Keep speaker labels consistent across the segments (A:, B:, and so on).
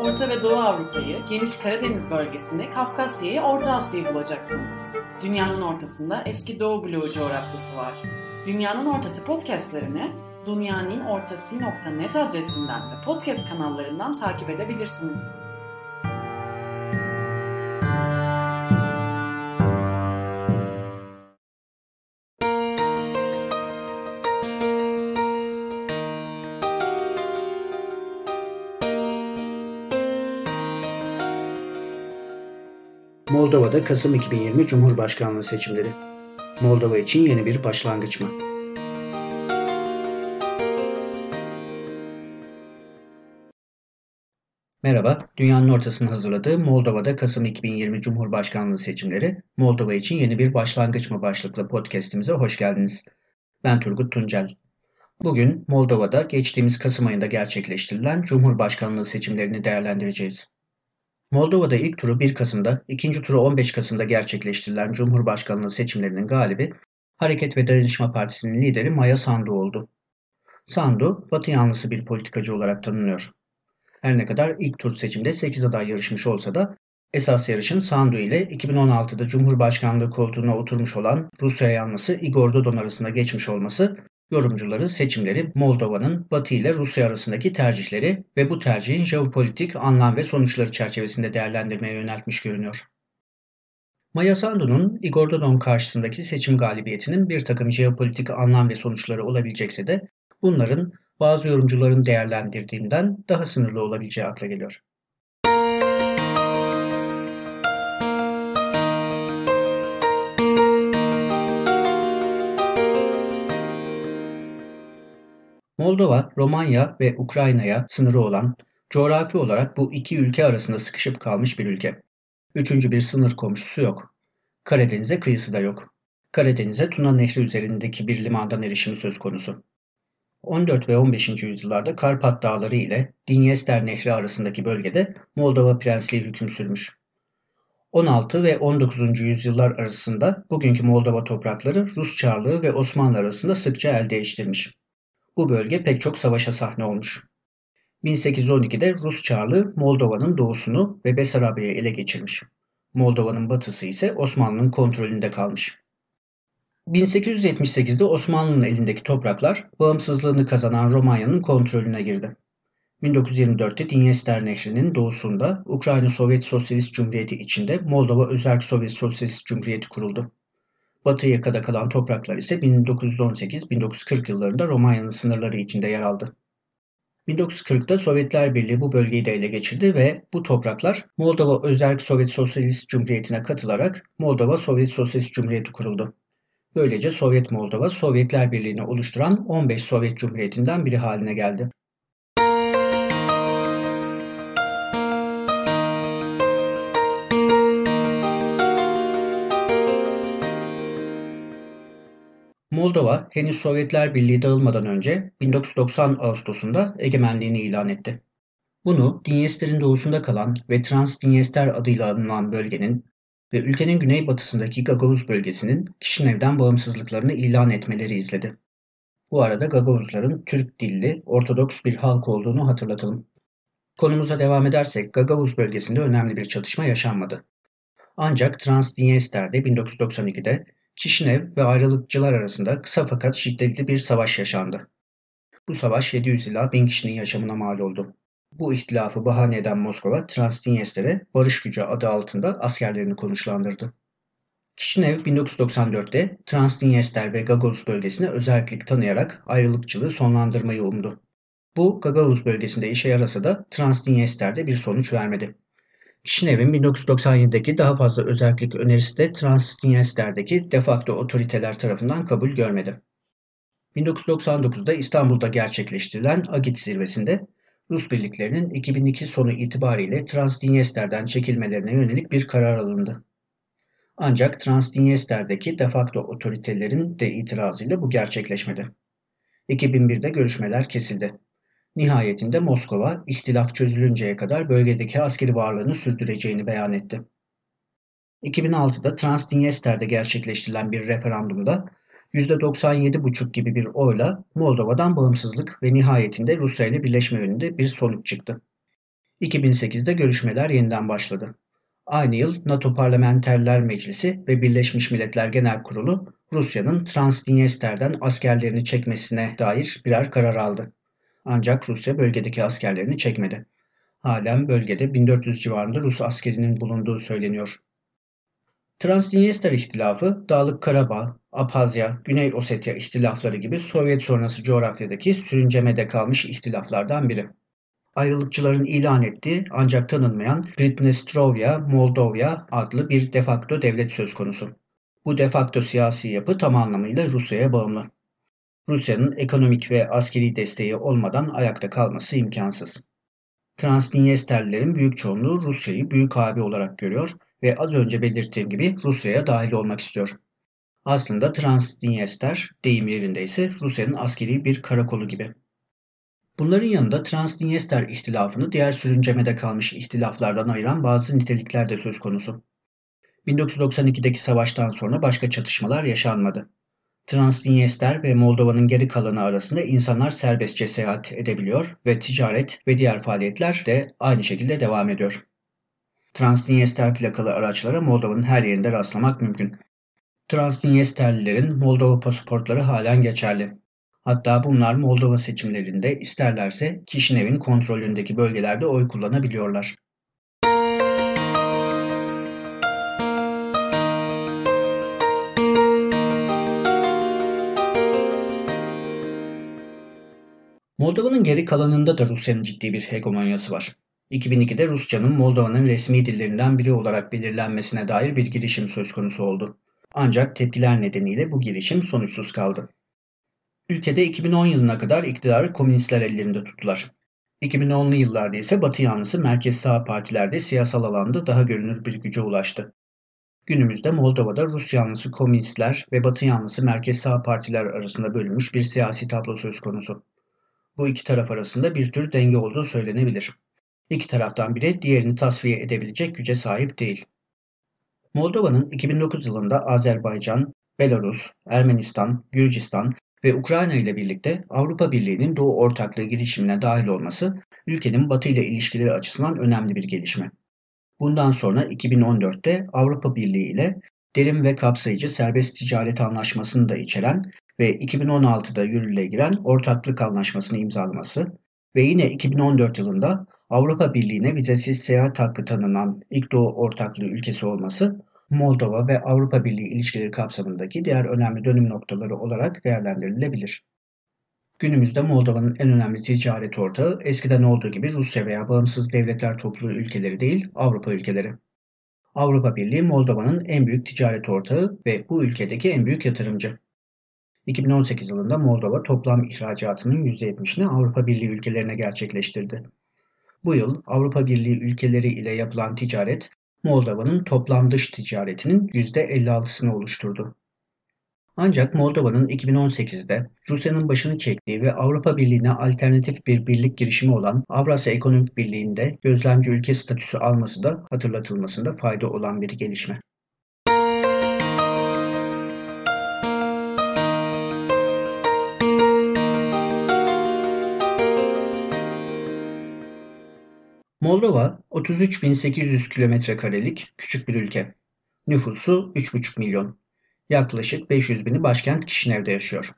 A: Orta ve Doğu Avrupa'yı, geniş Karadeniz bölgesini, Kafkasya'yı, Orta Asya'yı bulacaksınız. Dünyanın ortasında eski Doğu bloğu coğrafyası var. Dünyanın Ortası podcastlerini dünyaninnortası.net adresinden ve podcast kanallarından takip edebilirsiniz.
B: Moldova'da Kasım 2020 Cumhurbaşkanlığı seçimleri. Moldova için yeni bir başlangıç mı? Merhaba, dünyanın ortasını hazırladığı Moldova'da Kasım 2020 Cumhurbaşkanlığı seçimleri, Moldova için yeni bir başlangıç mı başlıklı podcastimize hoş geldiniz. Ben Turgut Tuncel. Bugün Moldova'da geçtiğimiz Kasım ayında gerçekleştirilen Cumhurbaşkanlığı seçimlerini değerlendireceğiz. Moldova'da ilk turu 1 Kasım'da, ikinci turu 15 Kasım'da gerçekleştirilen Cumhurbaşkanlığı seçimlerinin galibi Hareket ve Dayanışma Partisi'nin lideri Maya Sandu oldu. Sandu, Batı yanlısı bir politikacı olarak tanınıyor. Her ne kadar ilk tur seçimde 8 aday yarışmış olsa da esas yarışın Sandu ile 2016'da Cumhurbaşkanlığı koltuğuna oturmuş olan Rusya yanlısı Igor Dodon arasında geçmiş olması yorumcuları seçimleri Moldova'nın Batı ile Rusya arasındaki tercihleri ve bu tercihin jeopolitik anlam ve sonuçları çerçevesinde değerlendirmeye yöneltmiş görünüyor. Maya Sandu'nun Igor Dodon karşısındaki seçim galibiyetinin bir takım jeopolitik anlam ve sonuçları olabilecekse de bunların bazı yorumcuların değerlendirdiğinden daha sınırlı olabileceği akla geliyor. Moldova, Romanya ve Ukrayna'ya sınırı olan, coğrafi olarak bu iki ülke arasında sıkışıp kalmış bir ülke. Üçüncü bir sınır komşusu yok. Karadeniz'e kıyısı da yok. Karadeniz'e Tuna Nehri üzerindeki bir limandan erişimi söz konusu. 14 ve 15. yüzyıllarda Karpat Dağları ile Dinyester Nehri arasındaki bölgede Moldova Prensliği hüküm sürmüş. 16 ve 19. yüzyıllar arasında bugünkü Moldova toprakları Rus Çarlığı ve Osmanlı arasında sıkça el değiştirmiş. Bu bölge pek çok savaşa sahne olmuş. 1812'de Rus Çarlığı Moldova'nın doğusunu ve Besarabya'yı ele geçirmiş. Moldova'nın batısı ise Osmanlı'nın kontrolünde kalmış. 1878'de Osmanlı'nın elindeki topraklar bağımsızlığını kazanan Romanya'nın kontrolüne girdi. 1924'te Dinyester Nehri'nin doğusunda Ukrayna Sovyet Sosyalist Cumhuriyeti içinde Moldova Özerk Sovyet Sosyalist Cumhuriyeti kuruldu. Batı yakada kalan topraklar ise 1918-1940 yıllarında Romanya'nın sınırları içinde yer aldı. 1940'da Sovyetler Birliği bu bölgeyi de ele geçirdi ve bu topraklar Moldova Özerk Sovyet Sosyalist Cumhuriyeti'ne katılarak Moldova Sovyet Sosyalist Cumhuriyeti kuruldu. Böylece Sovyet Moldova, Sovyetler Birliği'ni oluşturan 15 Sovyet Cumhuriyeti'nden biri haline geldi. Moldova henüz Sovyetler Birliği dağılmadan önce 1990 Ağustos'unda egemenliğini ilan etti. Bunu Dinyester'in doğusunda kalan ve Transdinyester adıyla anılan bölgenin ve ülkenin güneybatısındaki Gagavuz bölgesinin Kişinev'den bağımsızlıklarını ilan etmeleri izledi. Bu arada Gagavuzların Türk dilli, Ortodoks bir halk olduğunu hatırlatalım. Konumuza devam edersek Gagavuz bölgesinde önemli bir çatışma yaşanmadı. Ancak Transdinyester'de 1992'de Kişinev ve ayrılıkçılar arasında kısa fakat şiddetli bir savaş yaşandı. Bu savaş 700 ila 1000 kişinin yaşamına mal oldu. Bu ihtilafı bahane eden Moskova, Transdinyester'e barış gücü adı altında askerlerini konuşlandırdı. Kişinev 1994'te Transdinyester ve Gagavuz bölgesine özellik tanıyarak ayrılıkçılığı sonlandırmayı umdu. Bu Gagavuz bölgesinde işe yarasa da Transdinyester'de bir sonuç vermedi. Kişinev'in 1997'deki daha fazla özellik önerisi de Transdinyester'deki de facto otoriteler tarafından kabul görmedi. 1999'da İstanbul'da gerçekleştirilen Agit zirvesinde Rus birliklerinin 2002 sonu itibariyle Transdinyester'den çekilmelerine yönelik bir karar alındı. Ancak Transdinyester'deki de facto otoritelerin de itirazıyla bu gerçekleşmedi. 2001'de görüşmeler kesildi. Nihayetinde Moskova, ihtilaf çözülünceye kadar bölgedeki askeri varlığını sürdüreceğini beyan etti. 2006'da Transdinyester'de gerçekleştirilen bir referandumda %97,5 gibi bir oyla Moldova'dan bağımsızlık ve nihayetinde Rusya ile birleşme yönünde bir sonuç çıktı. 2008'de görüşmeler yeniden başladı. Aynı yıl NATO Parlamenterler Meclisi ve Birleşmiş Milletler Genel Kurulu Rusya'nın Transdniester'den askerlerini çekmesine dair birer karar aldı. Ancak Rusya bölgedeki askerlerini çekmedi. Halen bölgede 1400 civarında Rus askerinin bulunduğu söyleniyor. Transdniester ihtilafı, Dağlık Karabağ, Abhazya, Güney Ossetya ihtilafları gibi Sovyet sonrası coğrafyadaki sürüncemede kalmış ihtilaflardan biri. Ayrılıkçıların ilan ettiği ancak tanınmayan Pridnestrovya Moldova adlı bir defakto devlet söz konusu. Bu defakto siyasi yapı tam anlamıyla Rusya'ya bağımlı. Rusya'nın ekonomik ve askeri desteği olmadan ayakta kalması imkansız. Transdniesterlilerin büyük çoğunluğu Rusya'yı büyük abi olarak görüyor ve az önce belirttiğim gibi Rusya'ya dahil olmak istiyor. Aslında Transdniester deyim yerinde ise Rusya'nın askeri bir karakolu gibi. Bunların yanında Transdniester ihtilafını diğer sürüncemede kalmış ihtilaflardan ayıran bazı nitelikler de söz konusu. 1992'deki savaştan sonra başka çatışmalar yaşanmadı. Transdniester ve Moldova'nın geri kalanı arasında insanlar serbestçe seyahat edebiliyor ve ticaret ve diğer faaliyetler de aynı şekilde devam ediyor. Transdniester plakalı araçlara Moldova'nın her yerinde rastlamak mümkün. Transdniesterlilerin Moldova pasaportları halen geçerli. Hatta bunlar Moldova seçimlerinde isterlerse Kişinev'in kontrolündeki bölgelerde oy kullanabiliyorlar. Moldova'nın geri kalanında da Rusya'nın ciddi bir hegemonyası var. 2002'de Rusçanın Moldova'nın resmi dillerinden biri olarak belirlenmesine dair bir girişim söz konusu oldu. Ancak tepkiler nedeniyle bu girişim sonuçsuz kaldı. Ülkede 2010 yılına kadar iktidarı komünistler ellerinde tuttular. 2010'lu yıllarda ise Batı yanlısı merkez sağ partilerde siyasal alanda daha görünür bir güce ulaştı. Günümüzde Moldova'da Rus yanlısı komünistler ve Batı yanlısı merkez sağ partiler arasında bölünmüş bir siyasi tablo söz konusu. Bu iki taraf arasında bir tür denge olduğu söylenebilir. İki taraftan biri diğerini tasfiye edebilecek güce sahip değil. Moldova'nın 2009 yılında Azerbaycan, Belarus, Ermenistan, Gürcistan ve Ukrayna ile birlikte Avrupa Birliği'nin Doğu Ortaklığı girişimine dahil olması ülkenin Batı ile ilişkileri açısından önemli bir gelişme. Bundan sonra 2014'te Avrupa Birliği ile derin ve kapsayıcı serbest ticaret anlaşmasını da içeren ve 2016'da yürürlüğe giren ortaklık anlaşmasını imzalaması ve yine 2014 yılında Avrupa Birliği'ne vizesiz seyahat hakkı tanınan ilk Doğu ortaklığı ülkesi olması Moldova ve Avrupa Birliği ilişkileri kapsamındaki diğer önemli dönüm noktaları olarak değerlendirilebilir. Günümüzde Moldova'nın en önemli ticaret ortağı eskiden olduğu gibi Rusya veya bağımsız devletler topluluğu ülkeleri değil, Avrupa ülkeleri. Avrupa Birliği Moldova'nın en büyük ticaret ortağı ve bu ülkedeki en büyük yatırımcı. 2018 yılında Moldova toplam ihracatının %70'ini Avrupa Birliği ülkelerine gerçekleştirdi. Bu yıl Avrupa Birliği ülkeleri ile yapılan ticaret Moldova'nın toplam dış ticaretinin %56'sını oluşturdu. Ancak Moldova'nın 2018'de Rusya'nın başını çektiği ve Avrupa Birliği'ne alternatif bir birlik girişimi olan Avrasya Ekonomik Birliği'nde gözlemci ülke statüsü alması da hatırlatılmasında fayda olan bir gelişme. Moldova 33.800 kilometre karelik küçük bir ülke. Nüfusu 3,5 milyon. Yaklaşık 500 bini başkent Kişinev'de yaşıyor.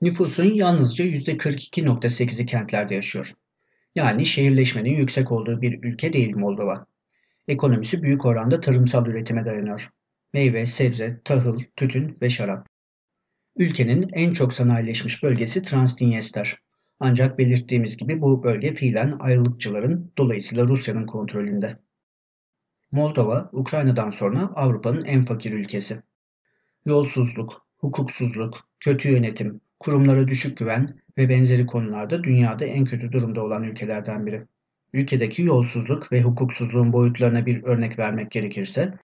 B: Nüfusun yalnızca %42.8'i kentlerde yaşıyor. Yani şehirleşmenin yüksek olduğu bir ülke değil Moldova. Ekonomisi büyük oranda tarımsal üretime dayanıyor. Meyve, sebze, tahıl, tütün ve şarap. Ülkenin en çok sanayileşmiş bölgesi Transdinyester. Ancak belirttiğimiz gibi bu bölge fiilen ayrılıkçıların dolayısıyla Rusya'nın kontrolünde. Moldova, Ukrayna'dan sonra Avrupa'nın en fakir ülkesi. Yolsuzluk, hukuksuzluk, kötü yönetim, kurumlara düşük güven ve benzeri konularda dünyada en kötü durumda olan ülkelerden biri. Ülkedeki yolsuzluk ve hukuksuzluğun boyutlarına bir örnek vermek gerekirse,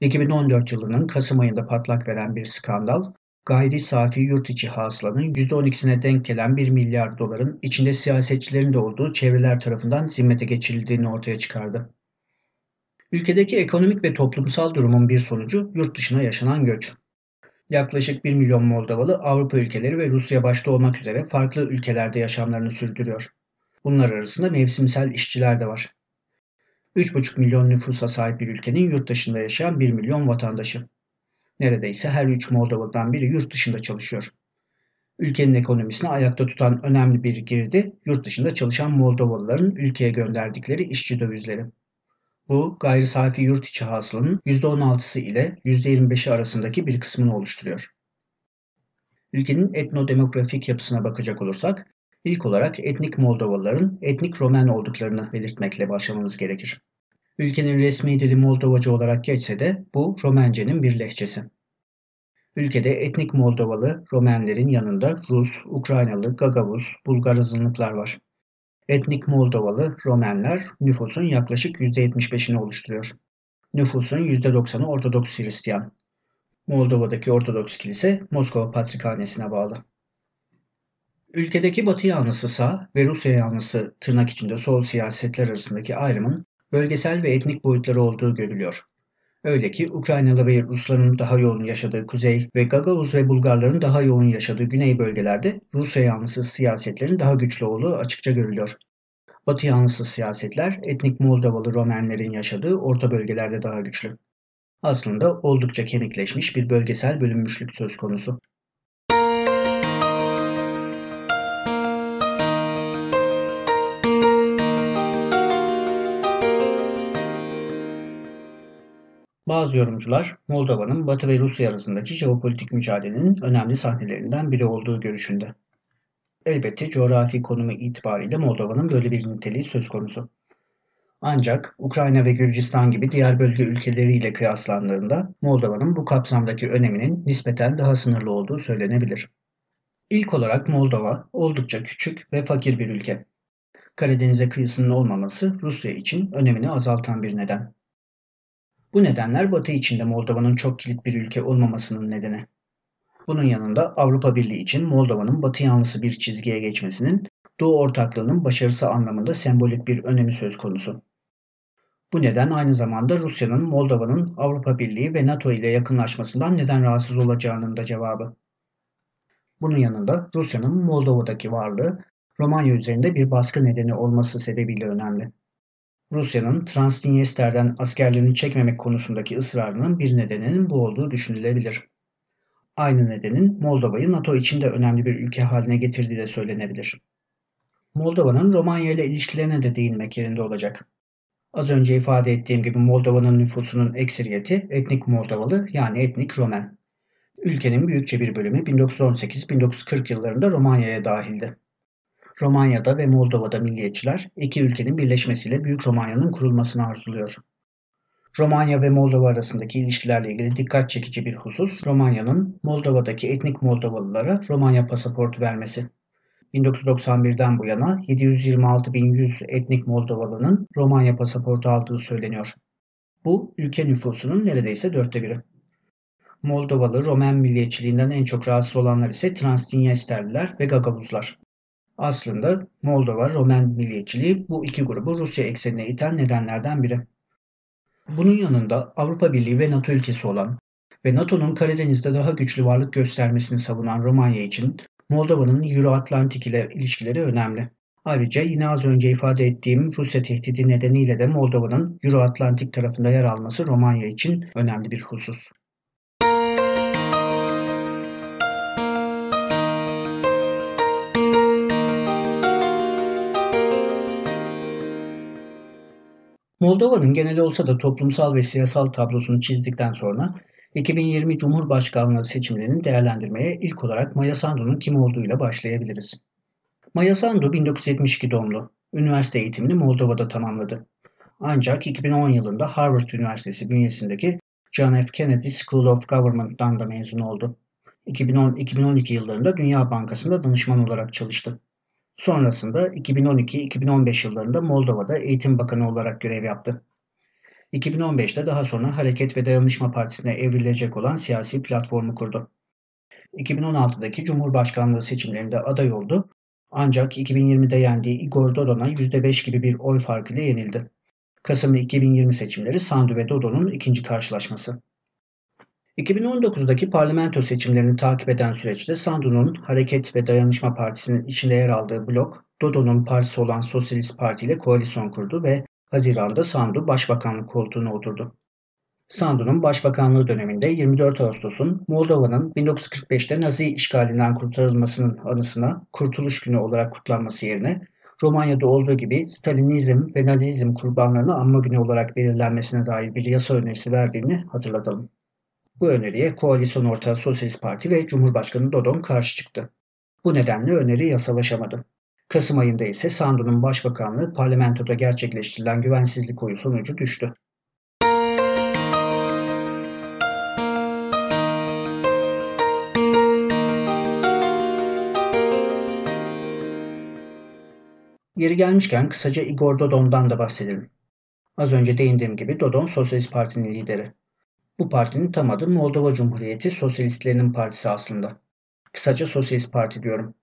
B: 2014 yılının Kasım ayında patlak veren bir skandal, gayri safi yurt içi hasılanın %12'sine denk gelen 1 milyar doların içinde siyasetçilerin de olduğu çevreler tarafından zimmete geçirildiğini ortaya çıkardı. Ülkedeki ekonomik ve toplumsal durumun bir sonucu yurt dışına yaşanan göç. Yaklaşık 1 milyon Moldovalı Avrupa ülkeleri ve Rusya başta olmak üzere farklı ülkelerde yaşamlarını sürdürüyor. Bunlar arasında mevsimsel işçiler de var. 3,5 milyon nüfusa sahip bir ülkenin yurt dışında yaşayan 1 milyon vatandaşı. Neredeyse her 3 Moldovalı'dan biri yurt dışında çalışıyor. Ülkenin ekonomisini ayakta tutan önemli bir girdi, yurt dışında çalışan Moldovalıların ülkeye gönderdikleri işçi dövizleri. Bu gayri safi yurt içi hasılanın %16'sı ile %25'i arasındaki bir kısmını oluşturuyor. Ülkenin etnodemografik yapısına bakacak olursak, ilk olarak etnik Moldovalıların etnik Romen olduklarını belirtmekle başlamamız gerekir. Ülkenin resmi dili Moldovacı olarak geçse de bu Romence'nin bir lehçesi. Ülkede etnik Moldovalı Romenlerin yanında Rus, Ukraynalı, Gagavuz, Bulgar azınlıklar var. Etnik Moldovalı Romenler nüfusun yaklaşık %75'ini oluşturuyor. Nüfusun %90'ı Ortodoks Hristiyan. Moldova'daki Ortodoks Kilise Moskova Patrikhanesi'ne bağlı. Ülkedeki Batı yanlısı sağ ve Rusya yanlısı tırnak içinde sol siyasetler arasındaki ayrımın bölgesel ve etnik boyutları olduğu görülüyor. Öyle ki Ukraynalı ve Rusların daha yoğun yaşadığı kuzey ve Gagavuz ve Bulgarların daha yoğun yaşadığı güney bölgelerde Rusya yanlısı siyasetlerin daha güçlü olduğu açıkça görülüyor. Batı yanlısı siyasetler etnik Moldovalı Romenlerin yaşadığı orta bölgelerde daha güçlü. Aslında oldukça kemikleşmiş bir bölgesel bölünmüşlük söz konusu. Bazı yorumcular Moldova'nın Batı ve Rusya arasındaki jeopolitik mücadelenin önemli sahnelerinden biri olduğu görüşünde. Elbette coğrafi konumu itibariyle Moldova'nın böyle bir niteliği söz konusu. Ancak Ukrayna ve Gürcistan gibi diğer bölge ülkeleriyle kıyaslandığında Moldova'nın bu kapsamdaki öneminin nispeten daha sınırlı olduğu söylenebilir. İlk olarak Moldova oldukça küçük ve fakir bir ülke. Karadeniz'e kıyısının olmaması Rusya için önemini azaltan bir neden. Bu nedenler Batı içinde Moldova'nın çok kilit bir ülke olmamasının nedeni. Bunun yanında Avrupa Birliği için Moldova'nın batı yanlısı bir çizgiye geçmesinin Doğu ortaklığının başarısı anlamında sembolik bir önemi söz konusu. Bu neden aynı zamanda Rusya'nın Moldova'nın Avrupa Birliği ve NATO ile yakınlaşmasından neden rahatsız olacağının da cevabı. Bunun yanında Rusya'nın Moldova'daki varlığı Romanya üzerinde bir baskı nedeni olması sebebiyle önemli. Rusya'nın Transdniester'den askerlerini çekmemek konusundaki ısrarının bir nedeninin bu olduğu düşünülebilir. Aynı nedenin Moldova'yı NATO içinde önemli bir ülke haline getirdiği de söylenebilir. Moldova'nın Romanya ile ilişkilerine de değinmek yerinde olacak. Az önce ifade ettiğim gibi Moldova'nın nüfusunun ekseriyeti etnik Moldovalı yani etnik Romen. Ülkenin büyükçe bir bölümü 1918-1940 yıllarında Romanya'ya dahildi. Romanya'da ve Moldova'da milliyetçiler iki ülkenin birleşmesiyle Büyük Romanya'nın kurulmasını arzuluyor. Romanya ve Moldova arasındaki ilişkilerle ilgili dikkat çekici bir husus Romanya'nın Moldova'daki etnik Moldovalılara Romanya pasaportu vermesi. 1991'den bu yana 726.100 etnik Moldovalı'nın Romanya pasaportu aldığı söyleniyor. Bu ülke nüfusunun neredeyse dörtte biri. Moldovalı Romen milliyetçiliğinden en çok rahatsız olanlar ise Transdinyesterliler ve Gagavuzlar. Aslında Moldova Romen milliyetçiliği bu iki grubu Rusya eksenine iten nedenlerden biri. Bunun yanında Avrupa Birliği ve NATO ülkesi olan ve NATO'nun Karadeniz'de daha güçlü varlık göstermesini savunan Romanya için Moldova'nın Euro-Atlantik ile ilişkileri önemli. Ayrıca yine az önce ifade ettiğim Rusya tehdidi nedeniyle de Moldova'nın Euro-Atlantik tarafında yer alması Romanya için önemli bir husus. Moldova'nın genel olsa da toplumsal ve siyasal tablosunu çizdikten sonra 2020 Cumhurbaşkanlığı seçimlerini değerlendirmeye ilk olarak Maya Sandu'nun kim olduğuyla başlayabiliriz. Maya Sandu 1972 doğumlu. Üniversite eğitimini Moldova'da tamamladı. Ancak 2010 yılında Harvard Üniversitesi bünyesindeki John F. Kennedy School of Government'dan da mezun oldu. 2010-2012 yıllarında Dünya Bankası'nda danışman olarak çalıştı. Sonrasında 2012-2015 yıllarında Moldova'da Eğitim Bakanı olarak görev yaptı. 2015'te daha sonra Hareket ve Dayanışma Partisi'ne evrilecek olan siyasi platformu kurdu. 2016'daki Cumhurbaşkanlığı seçimlerinde aday oldu ancak 2020'de yendiği Igor Dodon'a %5 gibi bir oy farkıyla yenildi. Kasım 2020 seçimleri Sandu ve Dodon'un ikinci karşılaşması. 2019'daki parlamento seçimlerini takip eden süreçte Sandu'nun Hareket ve Dayanışma Partisi'nin içinde yer aldığı blok, Dodo'nun partisi olan Sosyalist Parti ile koalisyon kurdu ve Haziran'da Sandu başbakanlık koltuğuna oturdu. Sandu'nun başbakanlığı döneminde 24 Ağustos'un Moldova'nın 1945'te Nazi işgalinden kurtarılmasının anısına Kurtuluş Günü olarak kutlanması yerine Romanya'da olduğu gibi Stalinizm ve Nazizm kurbanlarını anma günü olarak belirlenmesine dair bir yasa önerisi verdiğini hatırlatalım. Bu öneriye koalisyon ortağı Sosyalist Parti ve Cumhurbaşkanı Dodon karşı çıktı. Bu nedenle öneri yasalaşamadı. Kasım ayında ise Sandu'nun başbakanlığı parlamentoda gerçekleştirilen güvensizlik oyu sonucu düştü. Yeri gelmişken kısaca Igor Dodon'dan da bahsedelim. Az önce değindiğim gibi Dodon Sosyalist Parti'nin lideri. Bu partinin tam adı Moldova Cumhuriyeti Sosyalistlerinin Partisi aslında. Kısaca Sosyalist Parti diyorum.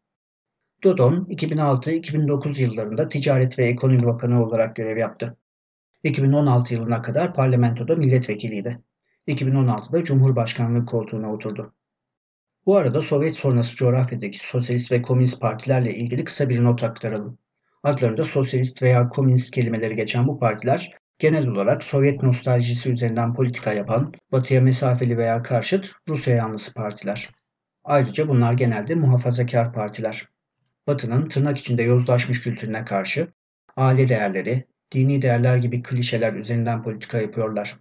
B: Dodon 2006-2009 yıllarında Ticaret ve Ekonomi Bakanı olarak görev yaptı. 2016 yılına kadar parlamentoda milletvekiliydi. 2016'da Cumhurbaşkanlığı koltuğuna oturdu. Bu arada Sovyet sonrası coğrafyadaki sosyalist ve komünist partilerle ilgili kısa bir not aktaralım. Adlarında sosyalist veya komünist kelimeleri geçen bu partiler genel olarak Sovyet nostaljisi üzerinden politika yapan, batıya mesafeli veya karşıt Rusya yanlısı partiler. Ayrıca bunlar genelde muhafazakar partiler. Batı'nın tırnak içinde yozlaşmış kültürüne karşı aile değerleri, dini değerler gibi klişeler üzerinden politika yapıyorlar.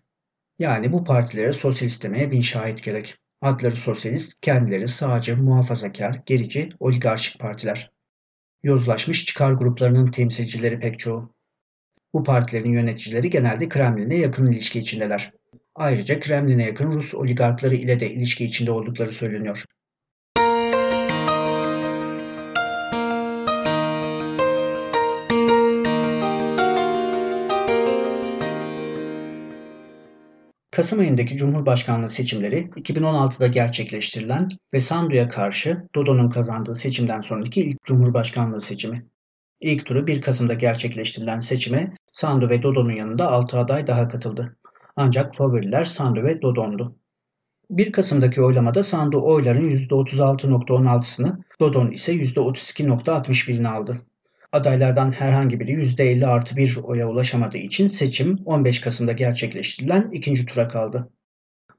B: Yani bu partilere sosyalist demeye bin şahit gerek. Adları sosyalist, kendileri sağcı, muhafazakar, gerici, oligarşik partiler. Yozlaşmış çıkar gruplarının temsilcileri pek çoğu. Bu partilerin yöneticileri genelde Kremlin'e yakın ilişki içindeler. Ayrıca Kremlin'e yakın Rus oligarkları ile de ilişki içinde oldukları söyleniyor. Kasım ayındaki Cumhurbaşkanlığı seçimleri 2016'da gerçekleştirilen ve Sandu'ya karşı Dodo'nun kazandığı seçimden sonraki ilk Cumhurbaşkanlığı seçimi. İlk turu 1 Kasım'da gerçekleştirilen seçime Sandu ve Dodo'nun yanında 6 aday daha katıldı. Ancak favoriler Sandu ve Dodon'du. 1 Kasım'daki oylamada Sandu oyların %36.16'sını, Dodon ise %32.61'ini aldı. Adaylardan herhangi biri %50 artı bir oya ulaşamadığı için seçim 15 Kasım'da gerçekleştirilen ikinci tura kaldı.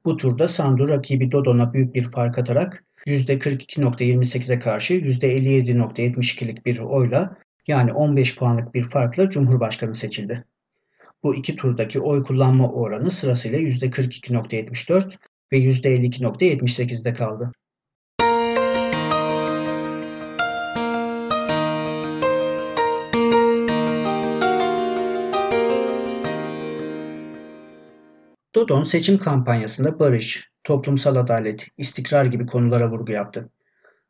B: Bu turda Sandu rakibi Dodon'a büyük bir fark atarak %42.28'e karşı %57.72'lik bir oyla yani 15 puanlık bir farkla Cumhurbaşkanı seçildi. Bu iki turdaki oy kullanma oranı sırasıyla %42.74 ve %52.78'de kaldı. Dodon seçim kampanyasında barış, toplumsal adalet, istikrar gibi konulara vurgu yaptı.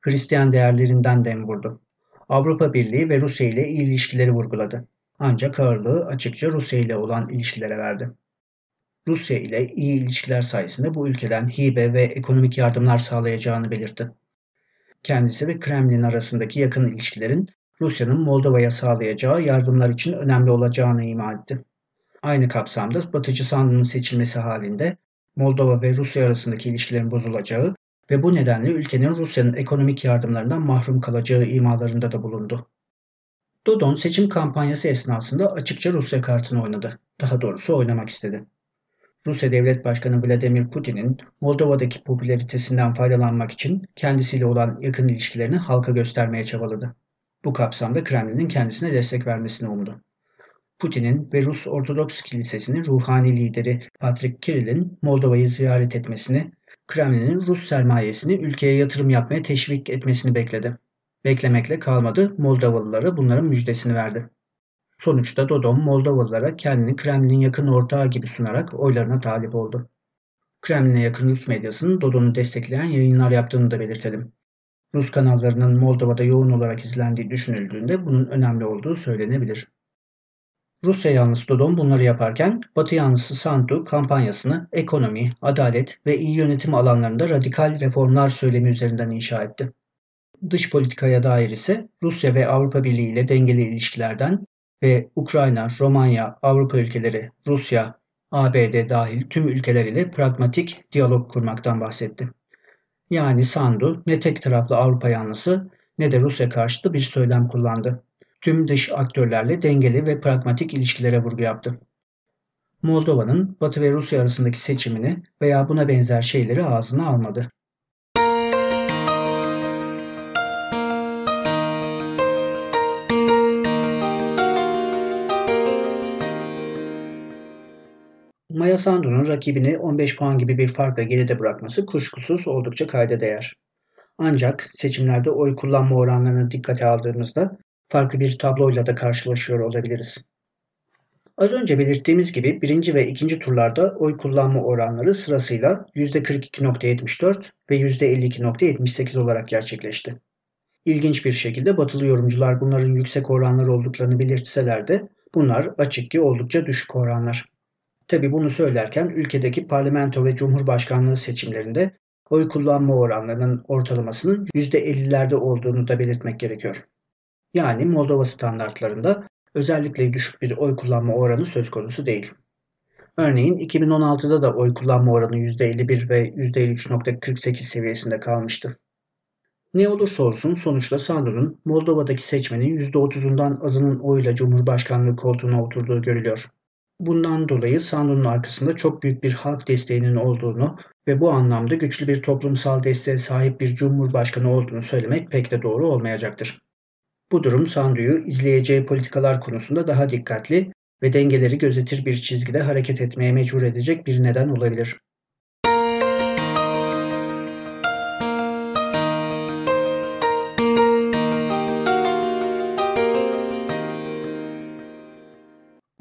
B: Hristiyan değerlerinden dem vurdu. Avrupa Birliği ve Rusya ile iyi ilişkileri vurguladı. Ancak ağırlığı açıkça Rusya ile olan ilişkilere verdi. Rusya ile iyi ilişkiler sayesinde bu ülkeden hibe ve ekonomik yardımlar sağlayacağını belirtti. Kendisi ve Kremlin arasındaki yakın ilişkilerin Rusya'nın Moldova'ya sağlayacağı yardımlar için önemli olacağını ima etti. Aynı kapsamda Batıcı Sandu'nun seçilmesi halinde Moldova ve Rusya arasındaki ilişkilerin bozulacağı ve bu nedenle ülkenin Rusya'nın ekonomik yardımlarından mahrum kalacağı imalarında da bulundu. Dodon seçim kampanyası esnasında açıkça Rusya kartını oynadı. Daha doğrusu oynamak istedi. Rusya Devlet Başkanı Vladimir Putin'in Moldova'daki popülaritesinden faydalanmak için kendisiyle olan yakın ilişkilerini halka göstermeye çabaladı. Bu kapsamda Kremlin'in kendisine destek vermesini umdu. Putin'in ve Rus Ortodoks Kilisesi'nin ruhani lideri Patrick Kirill'in Moldova'yı ziyaret etmesini, Kremlin'in Rus sermayesini ülkeye yatırım yapmaya teşvik etmesini bekledi. Beklemekle kalmadı, Moldovalılara bunların müjdesini verdi. Sonuçta Dodon Moldovalılara kendini Kremlin'in yakın ortağı gibi sunarak oylarına talip oldu. Kremlin'e yakın Rus medyasının Dodon'u destekleyen yayınlar yaptığını da belirtelim. Rus kanallarının Moldova'da yoğun olarak izlendiği düşünüldüğünde bunun önemli olduğu söylenebilir. Rusya yanlısı Dodon bunları yaparken Batı yanlısı Sandu kampanyasını ekonomi, adalet ve iyi yönetim alanlarında radikal reformlar söylemi üzerinden inşa etti. Dış politikaya dair ise Rusya ve Avrupa Birliği ile dengeli ilişkilerden ve Ukrayna, Romanya, Avrupa ülkeleri, Rusya, ABD dahil tüm ülkeler ile pragmatik diyalog kurmaktan bahsetti. Yani Sandu ne tek taraflı Avrupa yanlısı ne de Rusya karşıtı bir söylem kullandı. Tüm dış aktörlerle dengeli ve pragmatik ilişkilere vurgu yaptı. Moldova'nın Batı ve Rusya arasındaki seçimini veya buna benzer şeyleri ağzına almadı. Maya Sandu'nun rakibini 15 puan gibi bir farkla geride bırakması kuşkusuz oldukça kayda değer. Ancak seçimlerde oy kullanma oranlarını dikkate aldığımızda farklı bir tabloyla da karşılaşıyor olabiliriz. Az önce belirttiğimiz gibi birinci ve ikinci turlarda oy kullanma oranları sırasıyla %42.74 ve %52.78 olarak gerçekleşti. İlginç bir şekilde batılı yorumcular bunların yüksek oranlar olduklarını belirtseler de bunlar açık ki oldukça düşük oranlar. Tabi bunu söylerken ülkedeki parlamento ve cumhurbaşkanlığı seçimlerinde oy kullanma oranlarının ortalamasının %50'lerde olduğunu da belirtmek gerekiyor. Yani Moldova standartlarında özellikle düşük bir oy kullanma oranı söz konusu değil. Örneğin 2016'da da oy kullanma oranı %51 ve %53.48 seviyesinde kalmıştı. Ne olursa olsun sonuçta Sandu'nun Moldova'daki seçmenin %30'undan azının oyuyla Cumhurbaşkanlığı koltuğuna oturduğu görülüyor. Bundan dolayı Sandu'nun arkasında çok büyük bir halk desteğinin olduğunu ve bu anlamda güçlü bir toplumsal desteğe sahip bir cumhurbaşkanı olduğunu söylemek pek de doğru olmayacaktır. Bu durum Sandu'yu izleyeceği politikalar konusunda daha dikkatli ve dengeleri gözetir bir çizgide hareket etmeye mecbur edecek bir neden olabilir.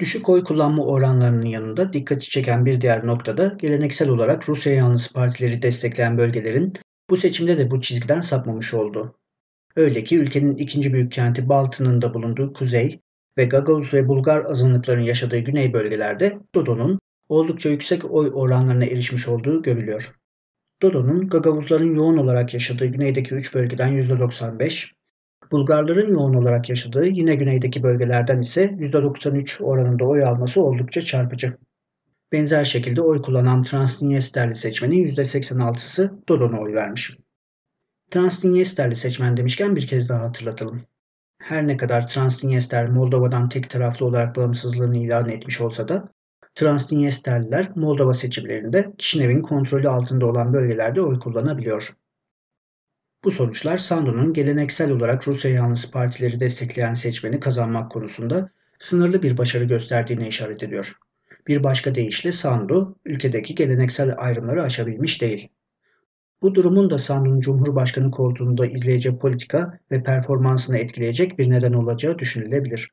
B: Düşük oy kullanma oranlarının yanında dikkati çeken bir diğer noktada geleneksel olarak Rusya yanlısı partileri destekleyen bölgelerin bu seçimde de bu çizgiden sapmamış oldu. Öyle ki ülkenin ikinci büyük kenti Baltı'nın da bulunduğu kuzey ve Gagavuz ve Bulgar azınlıkların yaşadığı güney bölgelerde Dodo'nun oldukça yüksek oy oranlarına erişmiş olduğu görülüyor. Dodo'nun Gagavuzların yoğun olarak yaşadığı güneydeki 3 bölgeden %95, Bulgarların yoğun olarak yaşadığı yine güneydeki bölgelerden ise %93 oranında oy alması oldukça çarpıcı. Benzer şekilde oy kullanan Transdinyesterli seçmenin %86'sı Dodon'a oy vermiş. Transdinyesterli seçmen demişken bir kez daha hatırlatalım. Her ne kadar Transdinyester Moldova'dan tek taraflı olarak bağımsızlığını ilan etmiş olsa da Transdinyesterliler Moldova seçimlerinde Kişinev'in kontrolü altında olan bölgelerde oy kullanabiliyor. Bu sonuçlar Sandu'nun geleneksel olarak Rusya yanlısı partileri destekleyen seçmeni kazanmak konusunda sınırlı bir başarı gösterdiğine işaret ediyor. Bir başka deyişle Sandu, ülkedeki geleneksel ayrımları aşabilmiş değil. Bu durumun da Sandu'nun Cumhurbaşkanı koltuğunda izleyeceği politika ve performansını etkileyecek bir neden olacağı düşünülebilir.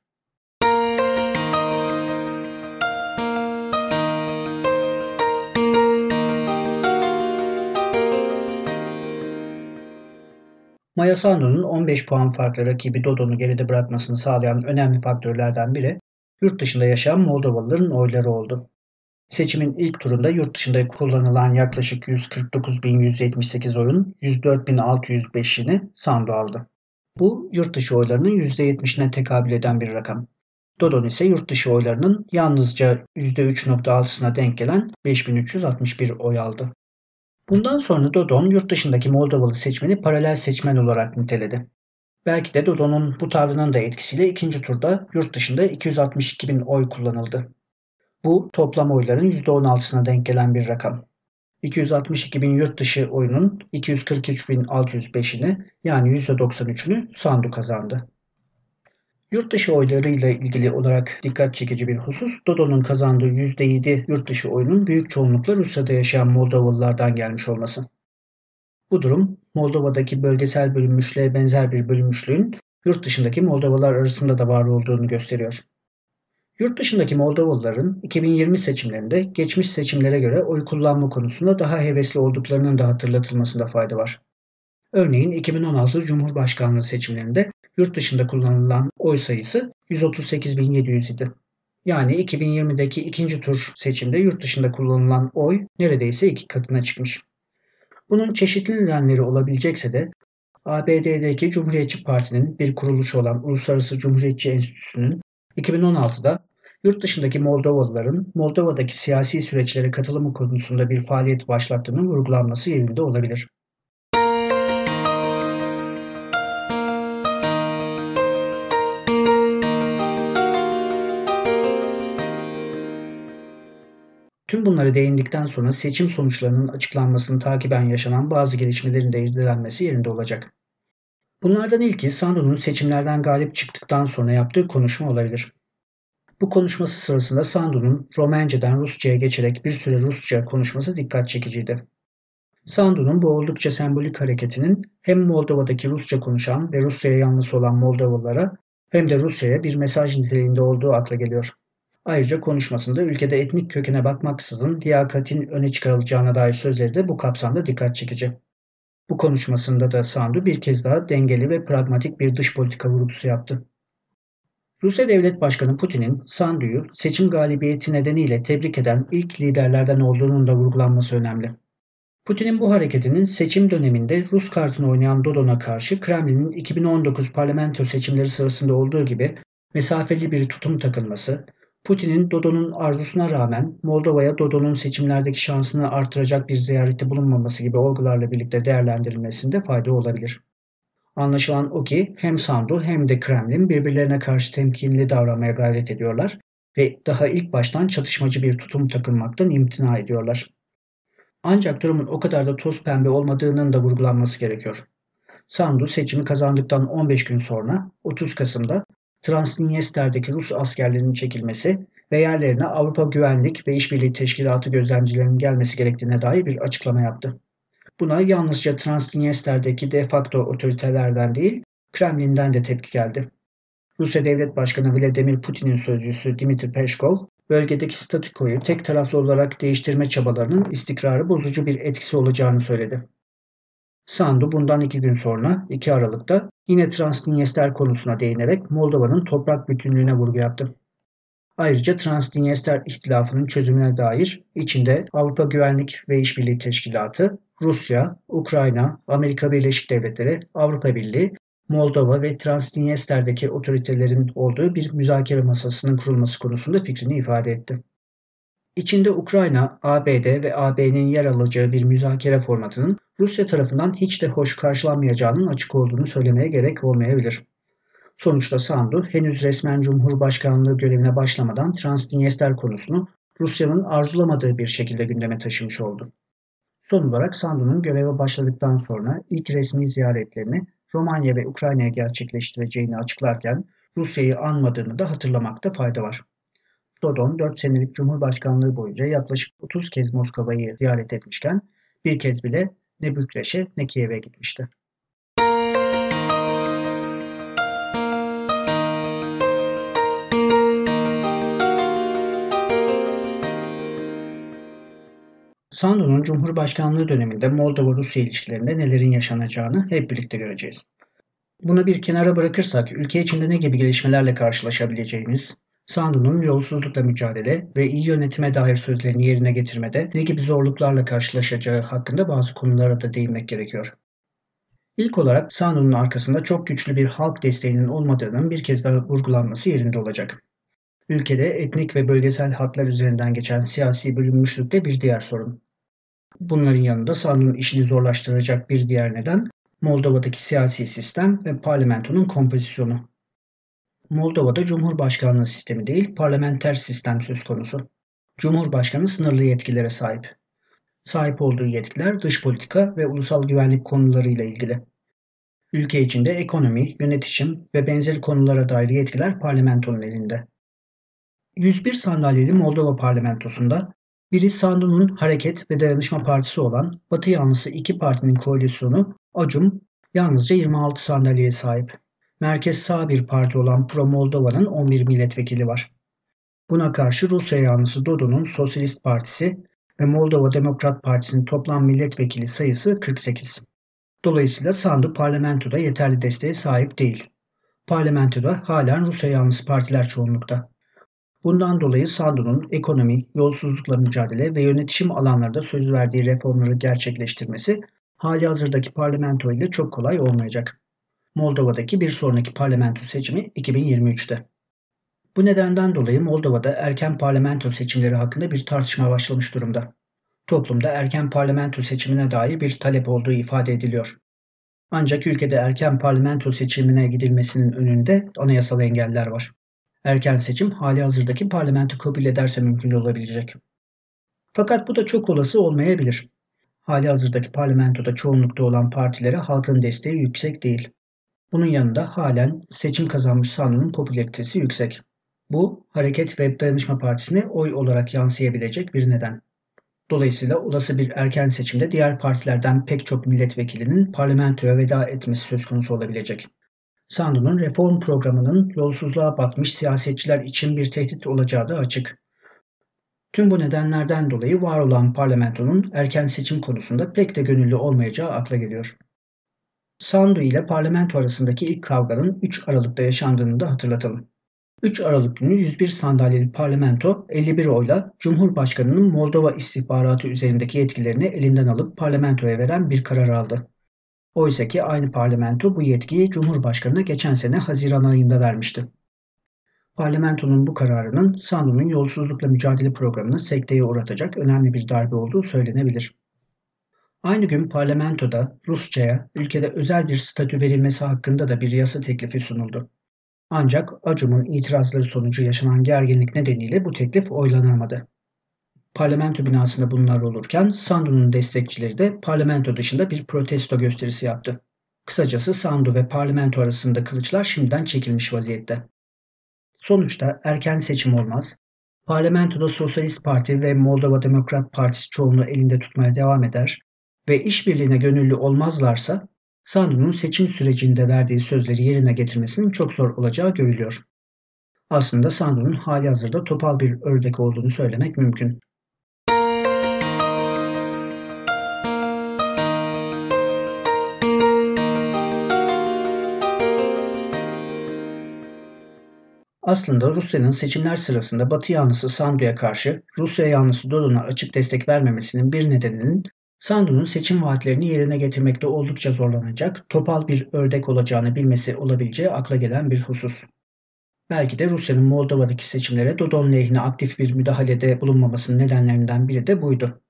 B: Maya Sandu'nun 15 puan farklı rakibi Dodo'nu geride bırakmasını sağlayan önemli faktörlerden biri yurt dışında yaşayan Moldovalıların oyları oldu. Seçimin ilk turunda yurt dışında kullanılan yaklaşık 149.178 oyun 104.605'ini Sandu aldı. Bu yurt dışı oylarının %70'ine tekabül eden bir rakam. Dodon ise yurt dışı oylarının yalnızca %3.6'sına denk gelen 5361 oy aldı. Bundan sonra Dodon yurt dışındaki Moldovalı seçmeni paralel seçmen olarak niteledi. Belki de Dodon'un bu tavrının da etkisiyle ikinci turda yurt dışında 262 bin oy kullanıldı. Bu toplam oyların %16'sına denk gelen bir rakam. 262 bin yurt dışı oyunun 243.605'ini yani %93'ünü Sandu kazandı. Yurt dışı oylarıyla ilgili olarak dikkat çekici bir husus, Dodo'nun kazandığı %7 yurt dışı oyunun büyük çoğunlukla Rusya'da yaşayan Moldovalılardan gelmiş olması. Bu durum, Moldova'daki bölgesel bölünmüşlüğe benzer bir bölünmüşlüğün yurt dışındaki Moldovalar arasında da var olduğunu gösteriyor. Yurt dışındaki Moldovalıların 2020 seçimlerinde geçmiş seçimlere göre oy kullanma konusunda daha hevesli olduklarının da hatırlatılmasında fayda var. Örneğin 2016 Cumhurbaşkanlığı seçimlerinde yurt dışında kullanılan oy sayısı 138.700 idi. Yani 2020'deki ikinci tur seçimde yurt dışında kullanılan oy neredeyse iki katına çıkmış. Bunun çeşitli nedenleri olabilecekse de ABD'deki Cumhuriyetçi Parti'nin bir kuruluşu olan Uluslararası Cumhuriyetçi Enstitüsü'nün 2016'da yurt dışındaki Moldovalıların Moldova'daki siyasi süreçlere katılımı konusunda bir faaliyet başlattığının vurgulanması yerinde olabilir. Tüm bunlara değindikten sonra seçim sonuçlarının açıklanmasını takiben yaşanan bazı gelişmelerin de irdelenmesi yerinde olacak. Bunlardan ilki Sandu'nun seçimlerden galip çıktıktan sonra yaptığı konuşma olabilir. Bu konuşması sırasında Sandu'nun Romenceden Rusça'ya geçerek bir süre Rusça konuşması dikkat çekiciydi. Sandu'nun bu oldukça sembolik hareketinin hem Moldova'daki Rusça konuşan ve Rusya'ya yanlısı olan Moldovalılara hem de Rusya'ya bir mesaj niteliğinde olduğu akla geliyor. Ayrıca konuşmasında ülkede etnik kökene bakmaksızın liyakatin öne çıkarılacağına dair sözleri de bu kapsamda dikkat çekici. Bu konuşmasında da Sandu bir kez daha dengeli ve pragmatik bir dış politika vurgusu yaptı. Rusya Devlet Başkanı Putin'in Sandu'yu seçim galibiyeti nedeniyle tebrik eden ilk liderlerden olduğunun da vurgulanması önemli. Putin'in bu hareketinin seçim döneminde Rus kartını oynayan Dodon'a karşı Kremlin'in 2019 parlamento seçimleri sırasında olduğu gibi mesafeli bir tutum takılması, Putin'in Dodon'un arzusuna rağmen Moldova'ya Dodon'un seçimlerdeki şansını artıracak bir ziyarette bulunmaması gibi olgularla birlikte değerlendirilmesinde fayda olabilir. Anlaşılan o ki hem Sandu hem de Kremlin birbirlerine karşı temkinli davranmaya gayret ediyorlar ve daha ilk baştan çatışmacı bir tutum takılmaktan imtina ediyorlar. Ancak durumun o kadar da toz pembe olmadığının da vurgulanması gerekiyor. Sandu seçimi kazandıktan 15 gün sonra 30 Kasım'da Transnistrya'daki Rus askerlerinin çekilmesi ve yerlerine Avrupa Güvenlik ve İşbirliği Teşkilatı gözlemcilerinin gelmesi gerektiğine dair bir açıklama yaptı. Buna yalnızca Transnistrya'daki de facto otoritelerden değil, Kremlin'den de tepki geldi. Rusya Devlet Başkanı Vladimir Putin'in sözcüsü Dmitri Peskov, bölgedeki statükoyu tek taraflı olarak değiştirme çabalarının istikrarı bozucu bir etkisi olacağını söyledi. Sandu bundan iki gün sonra 2 Aralık'ta yine Transdinyester konusuna değinerek Moldova'nın toprak bütünlüğüne vurgu yaptı. Ayrıca Transdinyester ihtilafının çözümüne dair içinde Avrupa Güvenlik ve İşbirliği Teşkilatı, Rusya, Ukrayna, Amerika Birleşik Devletleri, Avrupa Birliği, Moldova ve Transdinyester'deki otoritelerin olduğu bir müzakere masasının kurulması konusunda fikrini ifade etti. İçinde Ukrayna, ABD ve AB'nin yer alacağı bir müzakere formatının Rusya tarafından hiç de hoş karşılanmayacağının açık olduğunu söylemeye gerek olmayabilir. Sonuçta Sandu henüz resmen Cumhurbaşkanlığı görevine başlamadan Transdinyester konusunu Rusya'nın arzulamadığı bir şekilde gündeme taşımış oldu. Son olarak Sandu'nun göreve başladıktan sonra ilk resmi ziyaretlerini Romanya ve Ukrayna'ya gerçekleştireceğini açıklarken Rusya'yı anmadığını da hatırlamakta fayda var. Dodon 4 senelik Cumhurbaşkanlığı boyunca yaklaşık 30 kez Moskova'yı ziyaret etmişken bir kez bile ne Bükreş'e ne Kiev'e gitmişti. Sandu'nun Cumhurbaşkanlığı döneminde Moldova-Rusya ilişkilerinde nelerin yaşanacağını hep birlikte göreceğiz. Bunu bir kenara bırakırsak ülke içinde ne gibi gelişmelerle karşılaşabileceğimiz, Sandu'nun yolsuzlukla mücadele ve iyi yönetime dair sözlerini yerine getirmede ne gibi zorluklarla karşılaşacağı hakkında bazı konulara da değinmek gerekiyor. İlk olarak Sandu'nun arkasında çok güçlü bir halk desteğinin olmadığının bir kez daha vurgulanması yerinde olacak. Ülkede etnik ve bölgesel hatlar üzerinden geçen siyasi bölünmüşlük de bir diğer sorun. Bunların yanında Sandu'nun işini zorlaştıracak bir diğer neden Moldova'daki siyasi sistem ve parlamentonun kompozisyonu. Moldova'da cumhurbaşkanlığı sistemi değil, parlamenter sistem söz konusu. Cumhurbaşkanı sınırlı yetkilere sahip. Sahip olduğu yetkiler dış politika ve ulusal güvenlik konularıyla ilgili. Ülke içinde ekonomi, yönetişim ve benzeri konulara dair yetkiler parlamentonun elinde. 101 sandalyeli Moldova parlamentosunda biri Sandu'nun Hareket ve Dayanışma Partisi olan Batı yanlısı iki partinin koalisyonu Acum yalnızca 26 sandalyeye sahip merkez sağ bir parti olan Pro Moldova'nın 11 milletvekili var. Buna karşı Rusya yanlısı Dodo'nun Sosyalist Partisi ve Moldova Demokrat Partisi'nin toplam milletvekili sayısı 48. Dolayısıyla Sandu parlamentoda yeterli desteğe sahip değil. Parlamentoda halen Rusya yanlısı partiler çoğunlukta. Bundan dolayı Sandu'nun ekonomi, yolsuzlukla mücadele ve yönetişim alanlarında söz verdiği reformları gerçekleştirmesi hali hazırdaki parlamento ile çok kolay olmayacak. Moldova'daki bir sonraki parlamento seçimi 2023'te. Bu nedenden dolayı Moldova'da erken parlamento seçimleri hakkında bir tartışma başlamış durumda. Toplumda erken parlamento seçimine dair bir talep olduğu ifade ediliyor. Ancak ülkede erken parlamento seçimine gidilmesinin önünde anayasal engeller var. Erken seçim hali hazırdaki parlamento kabul ederse mümkün olabilecek. Fakat bu da çok olası olmayabilir. Hali hazırdaki parlamentoda çoğunlukta olan partilere halkın desteği yüksek değil. Bunun yanında halen seçim kazanmış Sandu'nun popülaritesi yüksek. Bu, Hareket ve Dayanışma Partisi'ne oy olarak yansıyabilecek bir neden. Dolayısıyla olası bir erken seçimde diğer partilerden pek çok milletvekilinin parlamentoya veda etmesi söz konusu olabilecek. Sandu'nun reform programının yolsuzluğa batmış siyasetçiler için bir tehdit olacağı da açık. Tüm bu nedenlerden dolayı var olan parlamentonun erken seçim konusunda pek de gönüllü olmayacağı akla geliyor. Sandu ile parlamento arasındaki ilk kavganın 3 Aralık'ta yaşandığını da hatırlatalım. 3 Aralık günü 101 sandalyeli parlamento 51 oyla Cumhurbaşkanı'nın Moldova istihbaratı üzerindeki yetkilerini elinden alıp parlamentoya veren bir karar aldı. Oysa ki aynı parlamento bu yetkiyi Cumhurbaşkanı'na geçen sene Haziran ayında vermişti. Parlamentonun bu kararının Sandu'nun yolsuzlukla mücadele programını sekteye uğratacak önemli bir darbe olduğu söylenebilir. Aynı gün parlamentoda Rusça'ya ülkede özel bir statü verilmesi hakkında da bir yasa teklifi sunuldu. Ancak Acum'un itirazları sonucu yaşanan gerginlik nedeniyle bu teklif oylanamadı. Parlamento binasında bunlar olurken Sandu'nun destekçileri de parlamento dışında bir protesto gösterisi yaptı. Kısacası Sandu ve parlamento arasında kılıçlar şimdiden çekilmiş vaziyette. Sonuçta erken seçim olmaz, parlamentoda Sosyalist Parti ve Moldova Demokrat Partisi çoğunluğu elinde tutmaya devam eder ve işbirliğine gönüllü olmazlarsa Sandu'nun seçim sürecinde verdiği sözleri yerine getirmesinin çok zor olacağı görülüyor. Aslında Sandu'nun hali hazırda topal bir ördek olduğunu söylemek mümkün. Aslında Rusya'nın seçimler sırasında Batı yanlısı Sandu'ya karşı Rusya yanlısı Dodon'a açık destek vermemesinin bir nedeninin Sandu'nun seçim vaatlerini yerine getirmekte oldukça zorlanacak, topal bir ördek olacağını bilmesi olabileceği akla gelen bir husus. Belki de Rusya'nın Moldova'daki seçimlere Dodon lehine aktif bir müdahalede bulunmamasının nedenlerinden biri de buydu.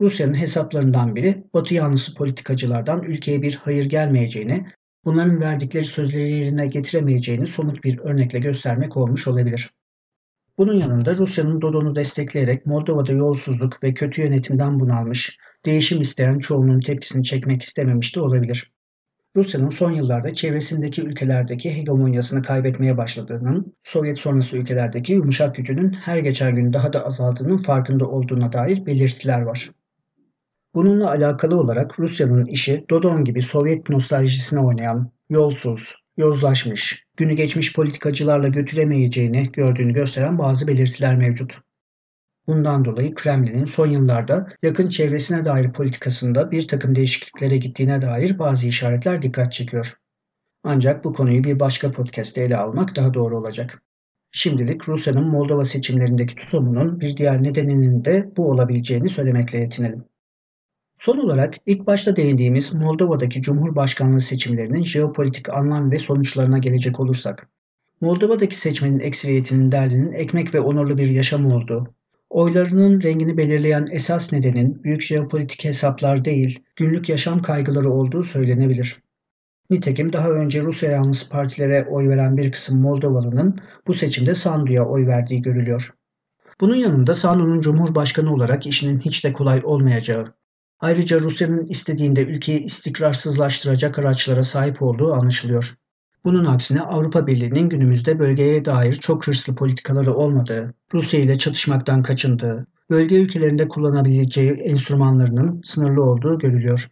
B: Rusya'nın hesaplarından biri Batı yanlısı politikacılardan ülkeye bir hayır gelmeyeceğini, bunların verdikleri sözleri yerine getiremeyeceğini somut bir örnekle göstermek olmuş olabilir. Bunun yanında Rusya'nın Dodon'u destekleyerek Moldova'da yolsuzluk ve kötü yönetimden bunalmış, değişim isteyen çoğunun tepkisini çekmek istememiş de olabilir. Rusya'nın son yıllarda çevresindeki ülkelerdeki hegemonyasını kaybetmeye başladığının, Sovyet sonrası ülkelerdeki yumuşak gücünün her geçen gün daha da azaldığının farkında olduğuna dair belirtiler var. Bununla alakalı olarak Rusya'nın işi Dodon gibi Sovyet nostaljisine oynayan, yolsuz, yozlaşmış, günü geçmiş politikacılarla götüremeyeceğini gördüğünü gösteren bazı belirtiler mevcut. Bundan dolayı Kremlin'in son yıllarda yakın çevresine dair politikasında bir takım değişikliklere gittiğine dair bazı işaretler dikkat çekiyor. Ancak bu konuyu bir başka podcast'te ele almak daha doğru olacak. Şimdilik Rusya'nın Moldova seçimlerindeki tutumunun bir diğer nedeninin de bu olabileceğini söylemekle yetinelim. Son olarak ilk başta değindiğimiz Moldova'daki Cumhurbaşkanlığı seçimlerinin jeopolitik anlam ve sonuçlarına gelecek olursak, Moldova'daki seçmenin ekseriyetinin derdinin ekmek ve onurlu bir yaşam olduğu, oylarının rengini belirleyen esas nedenin büyük jeopolitik hesaplar değil, günlük yaşam kaygıları olduğu söylenebilir. Nitekim daha önce Rusya yanlısı partilere oy veren bir kısım Moldovalı'nın bu seçimde Sandu'ya oy verdiği görülüyor. Bunun yanında Sandu'nun Cumhurbaşkanı olarak işinin hiç de kolay olmayacağı, Ayrıca Rusya'nın istediğinde ülkeyi istikrarsızlaştıracak araçlara sahip olduğu anlaşılıyor. Bunun aksine Avrupa Birliği'nin günümüzde bölgeye dair çok hırslı politikaları olmadığı, Rusya ile çatışmaktan kaçındığı, bölge ülkelerinde kullanabileceği enstrümanlarının sınırlı olduğu görülüyor.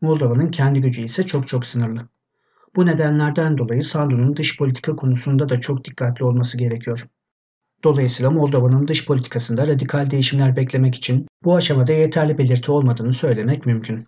B: Moldova'nın kendi gücü ise çok çok sınırlı. Bu nedenlerden dolayı Sandu'nun dış politika konusunda da çok dikkatli olması gerekiyor. Dolayısıyla Moldova'nın dış politikasında radikal değişimler beklemek için bu aşamada yeterli belirti olmadığını söylemek mümkün.